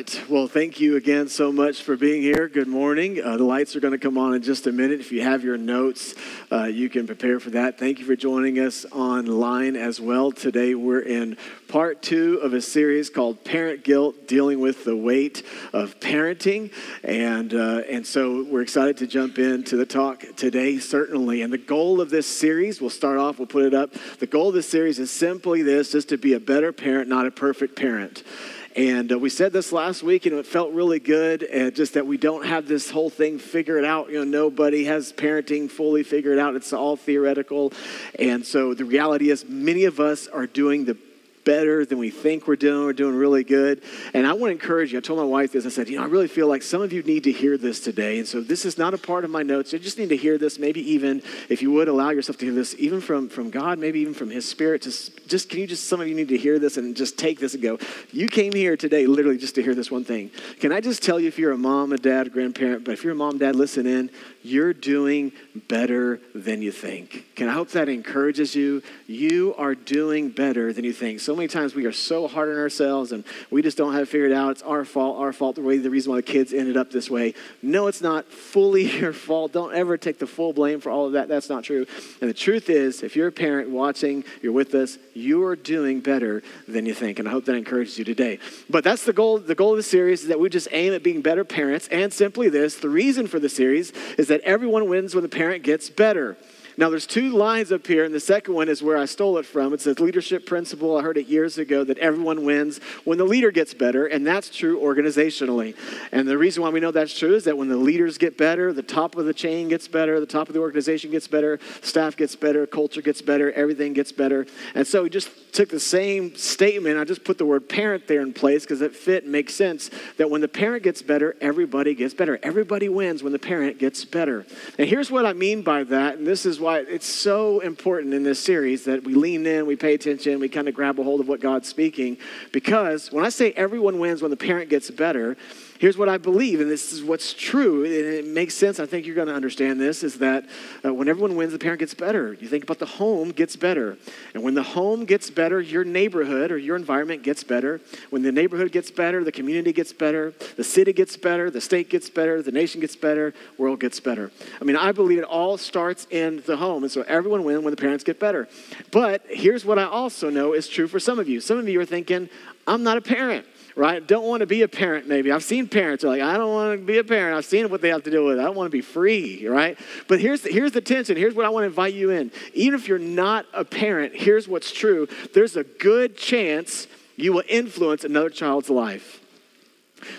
right. Well, thank you again so much for being here. Good morning. Uh, the lights are going to come on in just a minute. If you have your notes, uh, you can prepare for that. Thank you for joining us online as well. Today, we're in part two of a series called Parent Guilt Dealing with the Weight of Parenting. And, uh, and so we're excited to jump into the talk today, certainly. And the goal of this series, we'll start off, we'll put it up. The goal of this series is simply this just to be a better parent, not a perfect parent. And uh, we said this last week, and it felt really good. And just that we don't have this whole thing figured out. You know, nobody has parenting fully figured out. It's all theoretical. And so the reality is, many of us are doing the better than we think we're doing. We're doing really good. And I want to encourage you. I told my wife this. I said, you know, I really feel like some of you need to hear this today. And so this is not a part of my notes. You just need to hear this. Maybe even, if you would, allow yourself to hear this, even from, from God, maybe even from His Spirit. Just, just can you just, some of you need to hear this and just take this and go. You came here today literally just to hear this one thing. Can I just tell you if you're a mom, a dad, a grandparent, but if you're a mom, dad, listen in. You're doing better than you think. Can I hope that encourages you? You are doing better than you think. So many times we are so hard on ourselves and we just don't have it figured out. It's our fault, our fault, the way the reason why the kids ended up this way. No, it's not fully your fault. Don't ever take the full blame for all of that. That's not true. And the truth is, if you're a parent watching, you're with us, you are doing better than you think. And I hope that encourages you today. But that's the goal. The goal of the series is that we just aim at being better parents. And simply this, the reason for the series is that everyone wins when the parent gets better. Now, there's two lines up here, and the second one is where I stole it from. It's a leadership principle. I heard it years ago that everyone wins when the leader gets better, and that's true organizationally. And the reason why we know that's true is that when the leaders get better, the top of the chain gets better, the top of the organization gets better, staff gets better, culture gets better, everything gets better. And so just took the same statement, I just put the word parent there in place because it fit and makes sense that when the parent gets better, everybody gets better. Everybody wins when the parent gets better. And here's what I mean by that, and this is why it's so important in this series that we lean in, we pay attention, we kind of grab a hold of what God's speaking. Because when I say everyone wins when the parent gets better, here's what I believe, and this is what's true, and it makes sense. I think you're going to understand this is that uh, when everyone wins, the parent gets better. You think about the home gets better. And when the home gets better, your neighborhood or your environment gets better. When the neighborhood gets better, the community gets better, the city gets better, the state gets better, the nation gets better, world gets better. I mean, I believe it all starts in the home. And so everyone wins when the parents get better. But here's what I also know is true for some of you. Some of you are thinking, I'm not a parent right? Don't want to be a parent, maybe. I've seen parents are like, I don't want to be a parent. I've seen what they have to deal with. I don't want to be free, right? But here's the, here's the tension. Here's what I want to invite you in. Even if you're not a parent, here's what's true there's a good chance you will influence another child's life.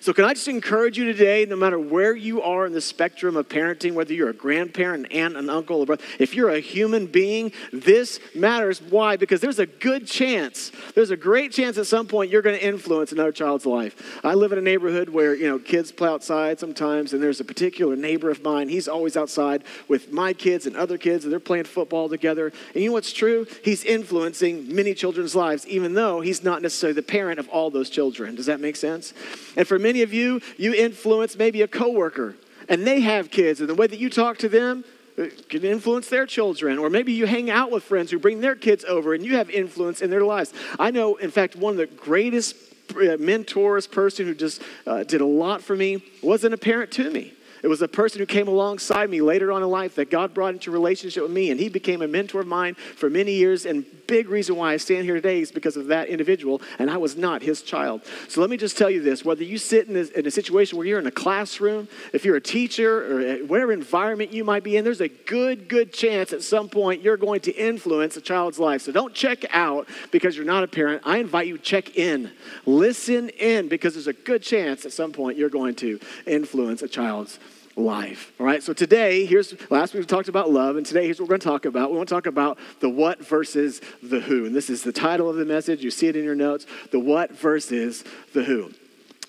So, can I just encourage you today, no matter where you are in the spectrum of parenting, whether you're a grandparent, an aunt, an uncle, a brother, if you're a human being, this matters. Why? Because there's a good chance, there's a great chance at some point you're going to influence another child's life. I live in a neighborhood where, you know, kids play outside sometimes, and there's a particular neighbor of mine. He's always outside with my kids and other kids, and they're playing football together. And you know what's true? He's influencing many children's lives, even though he's not necessarily the parent of all those children. Does that make sense? And for many of you, you influence maybe a coworker and they have kids, and the way that you talk to them uh, can influence their children. Or maybe you hang out with friends who bring their kids over and you have influence in their lives. I know, in fact, one of the greatest uh, mentors, person who just uh, did a lot for me, wasn't a parent to me. It was a person who came alongside me later on in life that God brought into relationship with me, and he became a mentor of mine for many years. And big reason why I stand here today is because of that individual, and I was not his child. So let me just tell you this: whether you sit in a, in a situation where you're in a classroom, if you're a teacher, or whatever environment you might be in, there's a good, good chance at some point you're going to influence a child's life. So don't check out because you're not a parent. I invite you check in, listen in, because there's a good chance at some point you're going to influence a child's life. All right, so today, here's last week we talked about love, and today here's what we're going to talk about. We want to talk about the what versus the who. And this is the title of the message. You see it in your notes the what versus the who.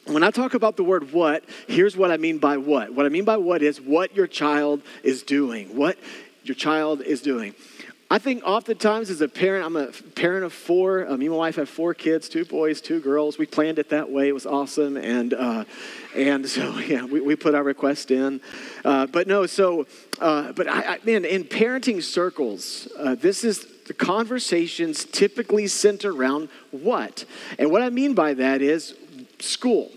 When I talk about the word what, here's what I mean by what. What I mean by what is what your child is doing. What your child is doing. I think oftentimes as a parent, I'm a parent of four. Uh, me and my wife have four kids, two boys, two girls. We planned it that way. It was awesome. And, uh, and so, yeah, we, we put our request in. Uh, but no, so, uh, but I, I, man, in parenting circles, uh, this is the conversations typically center around what? And what I mean by that is school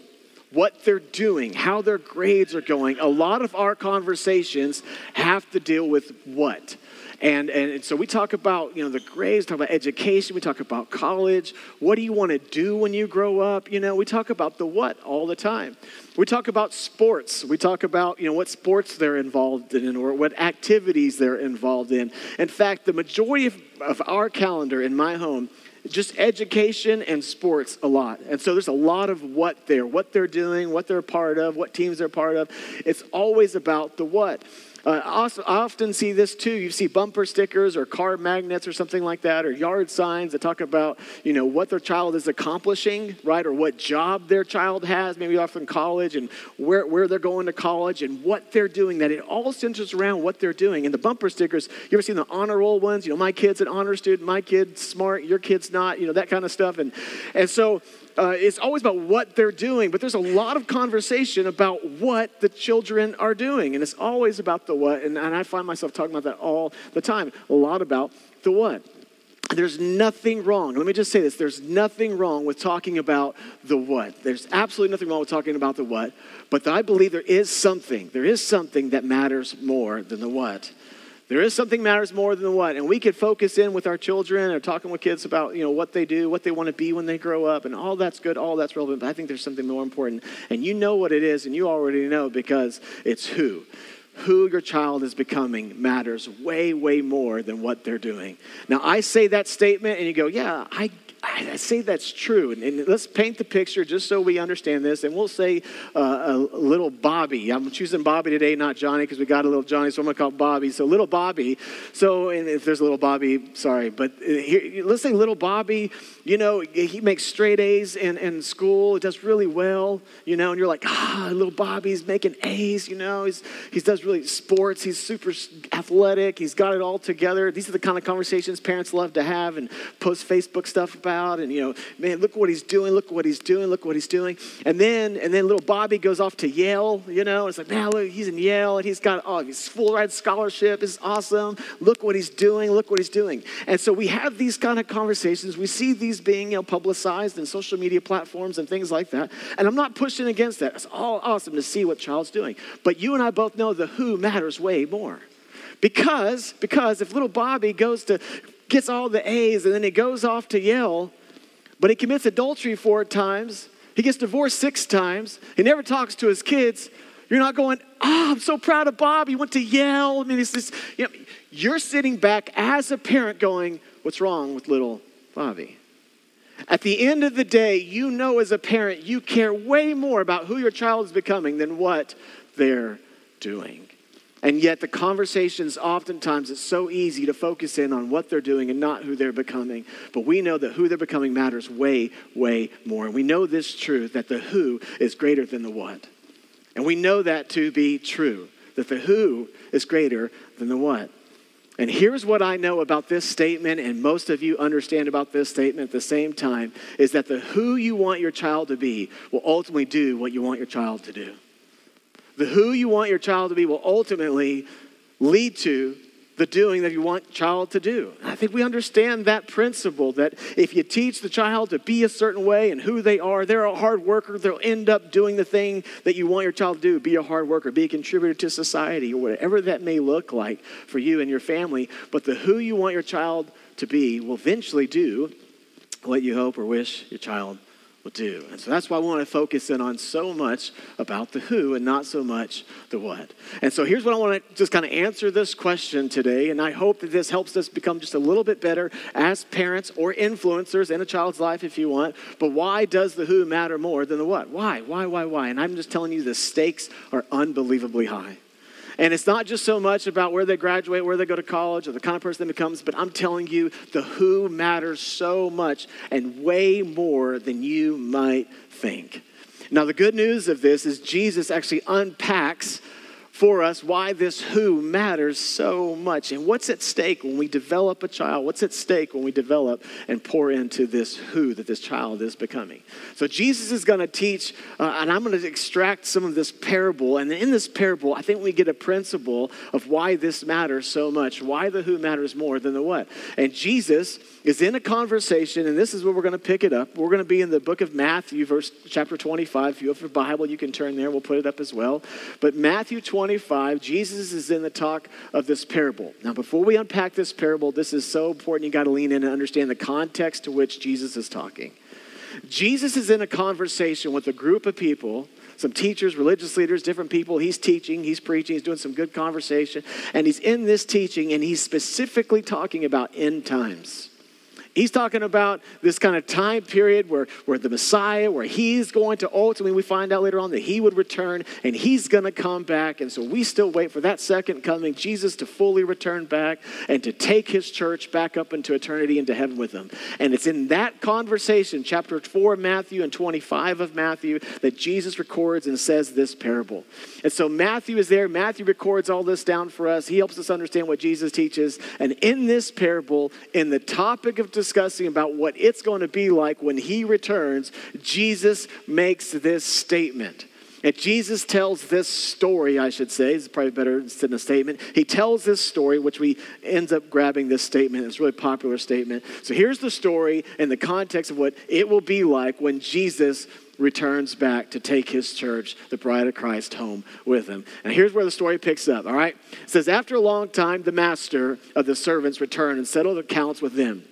what they're doing, how their grades are going. A lot of our conversations have to deal with what. And, and so we talk about, you know, the grades, talk about education, we talk about college. What do you want to do when you grow up? You know, we talk about the what all the time. We talk about sports. We talk about, you know, what sports they're involved in or what activities they're involved in. In fact, the majority of, of our calendar in my home just education and sports a lot. And so there's a lot of what there, what they're doing, what they're part of, what teams they're part of. It's always about the what. Uh, I often see this too. You see bumper stickers or car magnets or something like that, or yard signs that talk about, you know, what their child is accomplishing, right? Or what job their child has, maybe off in college, and where, where they're going to college and what they're doing. That it all centers around what they're doing. And the bumper stickers, you ever seen the honor roll ones? You know, my kid's an honor student, my kid's smart, your kid's not, you know, that kind of stuff. And, and so uh, it's always about what they're doing, but there's a lot of conversation about what the children are doing. And it's always about the what. And, and I find myself talking about that all the time. A lot about the what. There's nothing wrong. Let me just say this. There's nothing wrong with talking about the what. There's absolutely nothing wrong with talking about the what. But I believe there is something. There is something that matters more than the what. There is something matters more than what. And we could focus in with our children or talking with kids about, you know, what they do, what they want to be when they grow up, and all that's good, all that's relevant. But I think there's something more important. And you know what it is, and you already know because it's who. Who your child is becoming matters way, way more than what they're doing. Now, I say that statement, and you go, Yeah, I I say that's true. And, and, let's paint the picture just so we understand this. And we'll say uh, a little Bobby. I'm choosing Bobby today, not Johnny, because we got a little Johnny, so I'm going to call Bobby. So little Bobby. So and if there's a little Bobby, sorry. But uh, here, let's say little Bobby, you know, he makes straight A's in, in school. Does really well, you know, and you're like, ah, little Bobby's making A's, you know. He's, he does really sports. He's super athletic. He's got it all together. These are the kind of conversations parents love to have and post Facebook stuff about and, you know, man, look what he's doing, look what he's doing, look what he's doing. And then, and then little Bobby goes off to Yale, you know, it's like, man, look, he's in Yale and he's got, oh, his full ride scholarship is awesome. Look what he's doing, look what he's doing. And so we have these kind of conversations. We see these being, you know, publicized in social media platforms and things like that. And I'm not pushing against that. It's all awesome to see what child's doing. But you and I both know the who matters way more. Because, because if little Bobby goes to gets all the A's, and then he goes off to Yale, but he commits adultery four times. He gets divorced six times. He never talks to his kids. You're not going, oh, I'm so proud of Bob. He went to Yale. I mean, it's this, you know, you're sitting back as a parent going, what's wrong with little Bobby? At the end of the day, you know as a parent, you care way more about who your child is becoming than what they're doing. And yet, the conversations oftentimes it's so easy to focus in on what they're doing and not who they're becoming. But we know that who they're becoming matters way, way more. And we know this truth that the who is greater than the what. And we know that to be true, that the who is greater than the what. And here's what I know about this statement, and most of you understand about this statement at the same time is that the who you want your child to be will ultimately do what you want your child to do the who you want your child to be will ultimately lead to the doing that you want child to do. I think we understand that principle that if you teach the child to be a certain way and who they are, they're a hard worker, they'll end up doing the thing that you want your child to do, be a hard worker, be a contributor to society or whatever that may look like for you and your family, but the who you want your child to be will eventually do what you hope or wish your child will do. And so that's why we want to focus in on so much about the who and not so much the what. And so here's what I want to just kind of answer this question today. And I hope that this helps us become just a little bit better as parents or influencers in a child's life if you want. But why does the who matter more than the what? Why? Why, why, why? And I'm just telling you the stakes are unbelievably high. And it's not just so much about where they graduate, where they go to college, or the kind of person they become, but I'm telling you, the who matters so much and way more than you might think. Now, the good news of this is Jesus actually unpacks for us why this who matters so much and what's at stake when we develop a child. What's at stake when we develop and pour into this who that this child is becoming. So Jesus is going to teach, uh, and I'm going to extract some of this parable. And in this parable, I think we get a principle of why this matters so much, why the who matters more than the what. And Jesus is in a conversation, and this is where we're going to pick it up. We're going to be in the book of Matthew, verse chapter 25. If you have a Bible, you can turn there. We'll put it up as well. But Matthew 25, Jesus is in the talk of this parable. Now, before we unpack this parable, this is so important. You got to lean in and understand the context to which Jesus is talking. Jesus is in a conversation with a group of people some teachers, religious leaders, different people. He's teaching, he's preaching, he's doing some good conversation. And he's in this teaching, and he's specifically talking about end times. He's talking about this kind of time period where, where the Messiah, where he's going to ultimately, we find out later on that he would return and he's going to come back. And so we still wait for that second coming, Jesus to fully return back and to take his church back up into eternity into heaven with him. And it's in that conversation, chapter 4 of Matthew and 25 of Matthew, that Jesus records and says this parable. And so Matthew is there. Matthew records all this down for us. He helps us understand what Jesus teaches. And in this parable, in the topic of discussing about what it's going to be like when he returns, Jesus makes this statement. And Jesus tells this story, I should say, it's probably better than a statement. He tells this story, which we ends up grabbing this statement. It's a really popular statement. So here's the story in the context of what it will be like when Jesus returns back to take his church, the bride of Christ, home with him. And here's where the story picks up, all right? It says, After a long time, the master of the servants returned and settled accounts with them.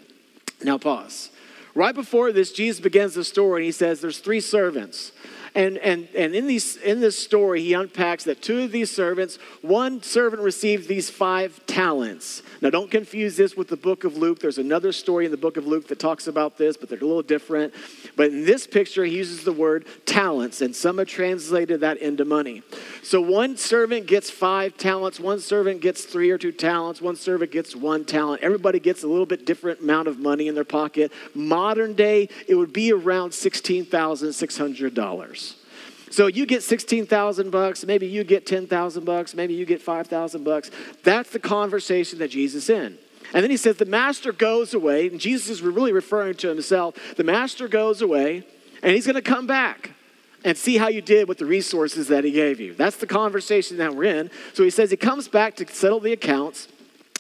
Now, pause. Right before this, Jesus begins the story and he says there's three servants. And, and, and in, these, in this story, he unpacks that two of these servants, one servant received these five talents. Now, don't confuse this with the book of Luke. There's another story in the book of Luke that talks about this, but they're a little different. But in this picture, he uses the word talents, and some have translated that into money. So one servant gets five talents, one servant gets three or two talents, one servant gets one talent. Everybody gets a little bit different amount of money in their pocket. Modern day, it would be around $16,600. So you get 16,000 bucks, maybe you get 10,000 bucks, maybe you get 5,000 bucks. That's the conversation that Jesus is in. And then he says the master goes away, and Jesus is really referring to himself. The master goes away, and he's going to come back and see how you did with the resources that he gave you. That's the conversation that we're in. So he says he comes back to settle the accounts.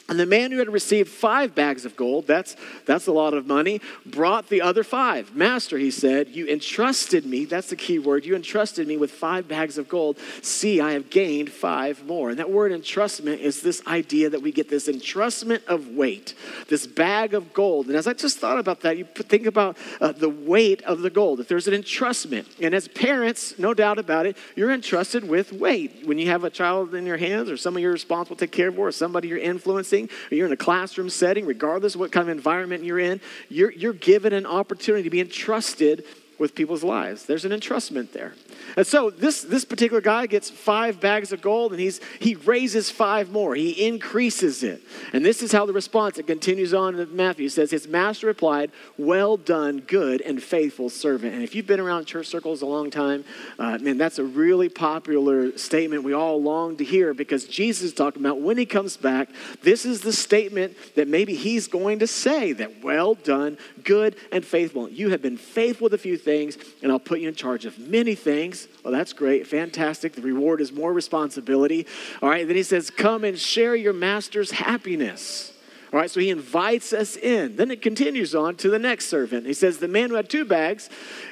And the man who had received five bags of gold, that's, that's a lot of money, brought the other five. Master, he said, you entrusted me, that's the key word, you entrusted me with five bags of gold. See, I have gained five more. And that word entrustment is this idea that we get this entrustment of weight, this bag of gold. And as I just thought about that, you think about uh, the weight of the gold. If there's an entrustment, and as parents, no doubt about it, you're entrusted with weight. When you have a child in your hands, or someone you're responsible to take care of, or somebody you're influencing, or you're in a classroom setting, regardless of what kind of environment you're in, you're, you're given an opportunity to be entrusted with people's lives. There's an entrustment there. And so this, this particular guy gets five bags of gold and he's, he raises five more. He increases it. And this is how the response, it continues on in Matthew. It says, His master replied, Well done, good and faithful servant. And if you've been around church circles a long time, uh, man, that's a really popular statement we all long to hear because Jesus is talking about when he comes back, this is the statement that maybe he's going to say that, Well done, good and faithful. You have been faithful with a few things, and I'll put you in charge of many things well, that's great. Fantastic. The reward is more responsibility. All right. Then he says, Come and share your master's happiness. All right, so he invites us in. Then it continues on to the next servant. He says, The man who had two bags,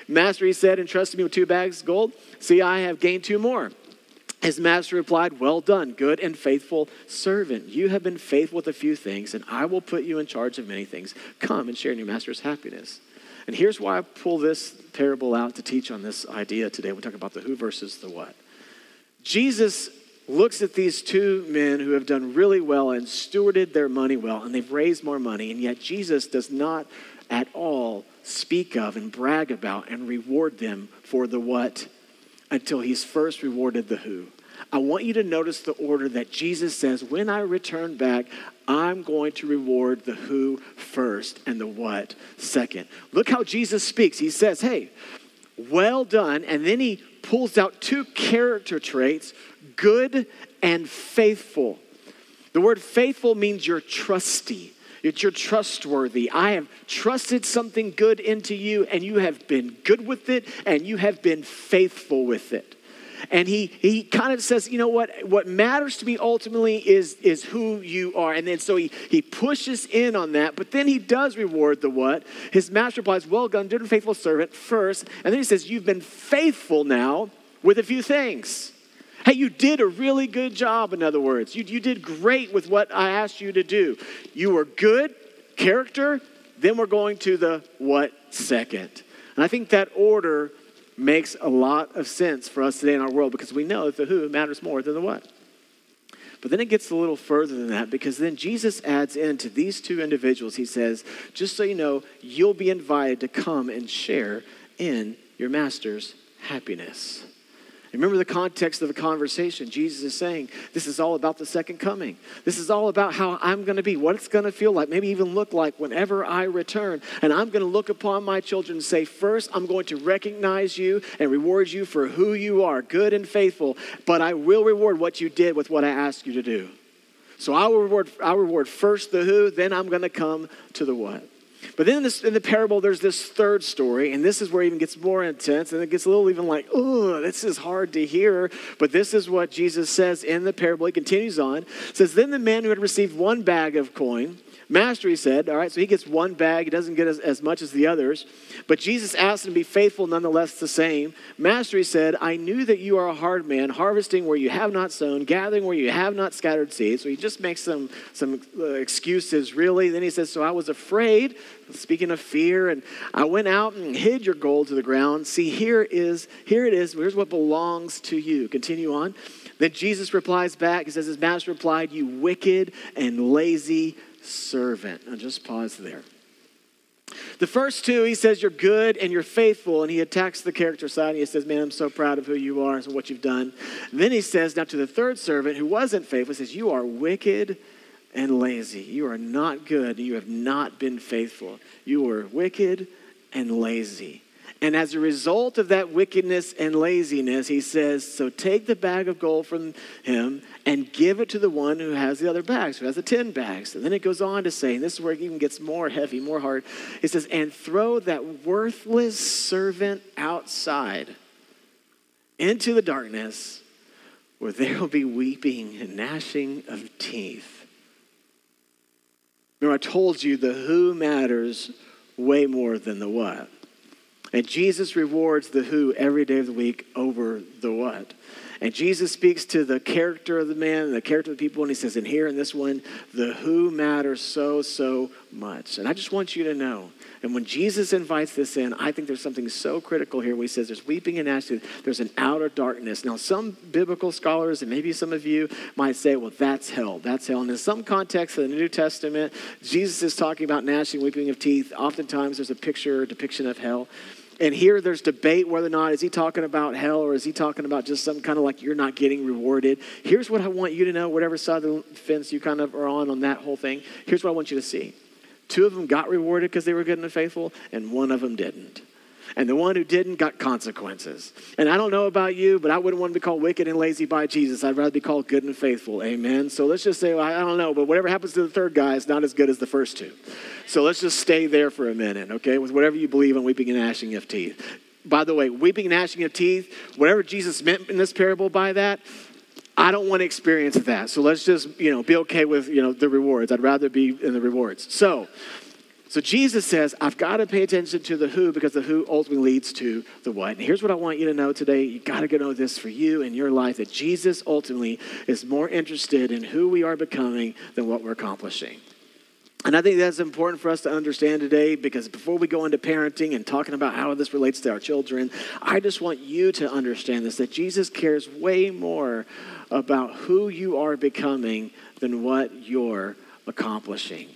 master, he said, entrusted me with two bags of gold. See, I have gained two more. His master replied, Well done, good and faithful servant. You have been faithful with a few things, and I will put you in charge of many things. Come and share in your master's happiness. And here's why I pull this parable out to teach on this idea today. We talk about the who versus the what. Jesus looks at these two men who have done really well and stewarded their money well, and they've raised more money, and yet Jesus does not at all speak of and brag about and reward them for the what until he's first rewarded the who. I want you to notice the order that Jesus says, when I return back, I'm going to reward the who first and the what second. Look how Jesus speaks. He says, hey, well done. And then he pulls out two character traits good and faithful. The word faithful means you're trusty. It's you're trustworthy. I have trusted something good into you, and you have been good with it, and you have been faithful with it. And he, he kind of says, you know what, what matters to me ultimately is, is who you are. And then so he, he pushes in on that, but then he does reward the what. His master replies, well done, good and faithful servant first. And then he says, you've been faithful now with a few things. Hey, you did a really good job, in other words. You, you did great with what I asked you to do. You were good, character, then we're going to the what second. And I think that order makes a lot of sense for us today in our world because we know that the who matters more than the what. But then it gets a little further than that because then Jesus adds in to these two individuals, he says, just so you know, you'll be invited to come and share in your master's happiness. Remember the context of the conversation. Jesus is saying, This is all about the second coming. This is all about how I'm going to be, what it's going to feel like, maybe even look like whenever I return. And I'm going to look upon my children and say, First, I'm going to recognize you and reward you for who you are, good and faithful, but I will reward what you did with what I asked you to do. So I will reward, I'll reward first the who, then I'm going to come to the what. But then in, this, in, the parable, there's this third story, and this is where it even gets more intense, and it gets a little even like, oh, this is hard to hear. But this is what Jesus says in the parable. He continues on. It says, Then the man who had received one bag of coin Master, he said, all right, so he gets one bag. He doesn't get as, as much as the others. But Jesus asked him to be faithful nonetheless the same. Master, he said, I knew that you are a hard man, harvesting where you have not sown, gathering where you have not scattered seed. So he just makes some, some uh, excuses, really. Then he says, So I was afraid, speaking of fear, and I went out and hid your gold to the ground. See, here is, here it is. Here's what belongs to you. Continue on. Then Jesus replies back. He says, His master replied, You wicked and lazy servant. Now just pause there. The first two, he says, You're good and you're faithful. And he attacks the character side. And he says, Man, I'm so proud of who you are and what you've done. And then he says, Now to the third servant who wasn't faithful, he says, You are wicked and lazy. You are not good. You have not been faithful. You are wicked and lazy. And as a result of that wickedness and laziness, he says, So take the bag of gold from him and give it to the one who has the other bags, who has the 10 bags. And then it goes on to say, and this is where it even gets more heavy, more hard. He says, And throw that worthless servant outside into the darkness where there will be weeping and gnashing of teeth. Remember, I told you the who matters way more than the what. And Jesus rewards the who every day of the week over the what. And Jesus speaks to the character of the man, and the character of the people, and he says, and here in this one, the who matters so, so much. And I just want you to know, and when Jesus invites this in, I think there's something so critical here where he says there's weeping and gnashing, there's an outer darkness. Now, some biblical scholars, and maybe some of you might say, well, that's hell. That's hell. And in some contexts of the New Testament, Jesus is talking about gnashing, weeping of teeth. Oftentimes there's a picture, depiction of hell. And here there's debate whether or not is he talking about hell or is he talking about just some kind of like you're not getting rewarded. Here's what I want you to know, whatever side of the fence you kind of are on on that whole thing. Here's what I want you to see. Two of them got rewarded because they were good and faithful, and one of them didn't. And the one who didn't got consequences. And I don't know about you, but I wouldn't want to be called wicked and lazy by Jesus. I'd rather be called good and faithful. Amen. So let's just say, well, I don't know, but whatever happens to the third guy is not as good as the first two. So let's just stay there for a minute, okay? With whatever you believe on weeping and gnashing of teeth. By the way, weeping and gnashing of teeth, whatever Jesus meant in this parable by that, I don't want to experience that. So let's just, you know, be okay with, you know, the rewards. I'd rather be in the rewards. So so Jesus says, I've got to pay attention to the who because the who ultimately leads to the what. And here's what I want you to know today. You've got to know this for you in your life that Jesus ultimately is more interested in who we are becoming than what we're accomplishing. And I think that's important for us to understand today because before we go into parenting and talking about how this relates to our children, I just want you to understand this that Jesus cares way more about who you are becoming than what you're accomplishing.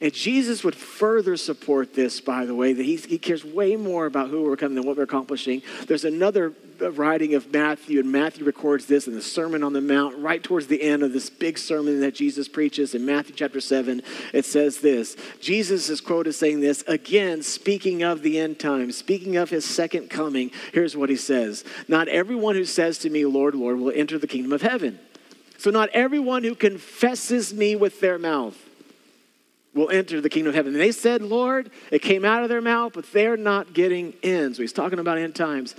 And Jesus would further support this, by the way, that he, he cares way more about who we're coming than what we're accomplishing. There's another writing of Matthew, and Matthew records this in the Sermon on the Mount, right towards the end of this big sermon that Jesus preaches in Matthew chapter 7. It says this Jesus is quoted saying this, again, speaking of the end times, speaking of his second coming. Here's what he says Not everyone who says to me, Lord, Lord, will enter the kingdom of heaven. So, not everyone who confesses me with their mouth will enter the kingdom of heaven. And they said, Lord, it came out of their mouth, but they're not getting in. So he's talking about end times.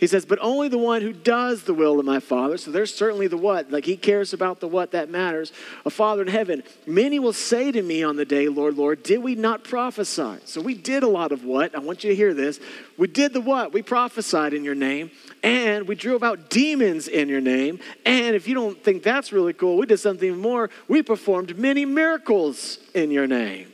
He says, but only the one who does the will of my Father. So there's certainly the what. Like he cares about the what that matters. A Father in heaven. Many will say to me on the day, Lord, Lord, did we not prophesy? So we did a lot of what. I want you to hear this. We did the what? We prophesied in your name. And we drove out demons in your name. And if you don't think that's really cool, we did something more. We performed many miracles in your name.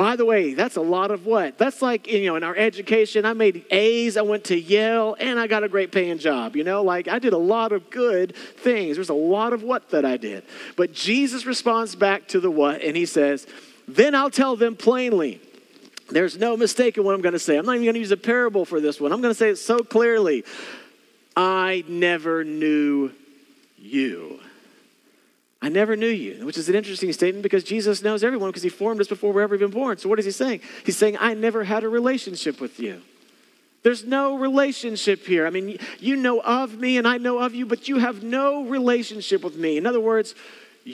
By the way, that's a lot of what? That's like, you know, in our education, I made A's, I went to Yale, and I got a great paying job. You know, like I did a lot of good things. There's a lot of what that I did. But Jesus responds back to the what, and he says, Then I'll tell them plainly. There's no mistake in what I'm going to say. I'm not even going to use a parable for this one. I'm going to say it so clearly. I never knew you. I never knew you, which is an interesting statement because Jesus knows everyone because he formed us before we're ever even born. So, what is he saying? He's saying, I never had a relationship with you. There's no relationship here. I mean, you know of me and I know of you, but you have no relationship with me. In other words,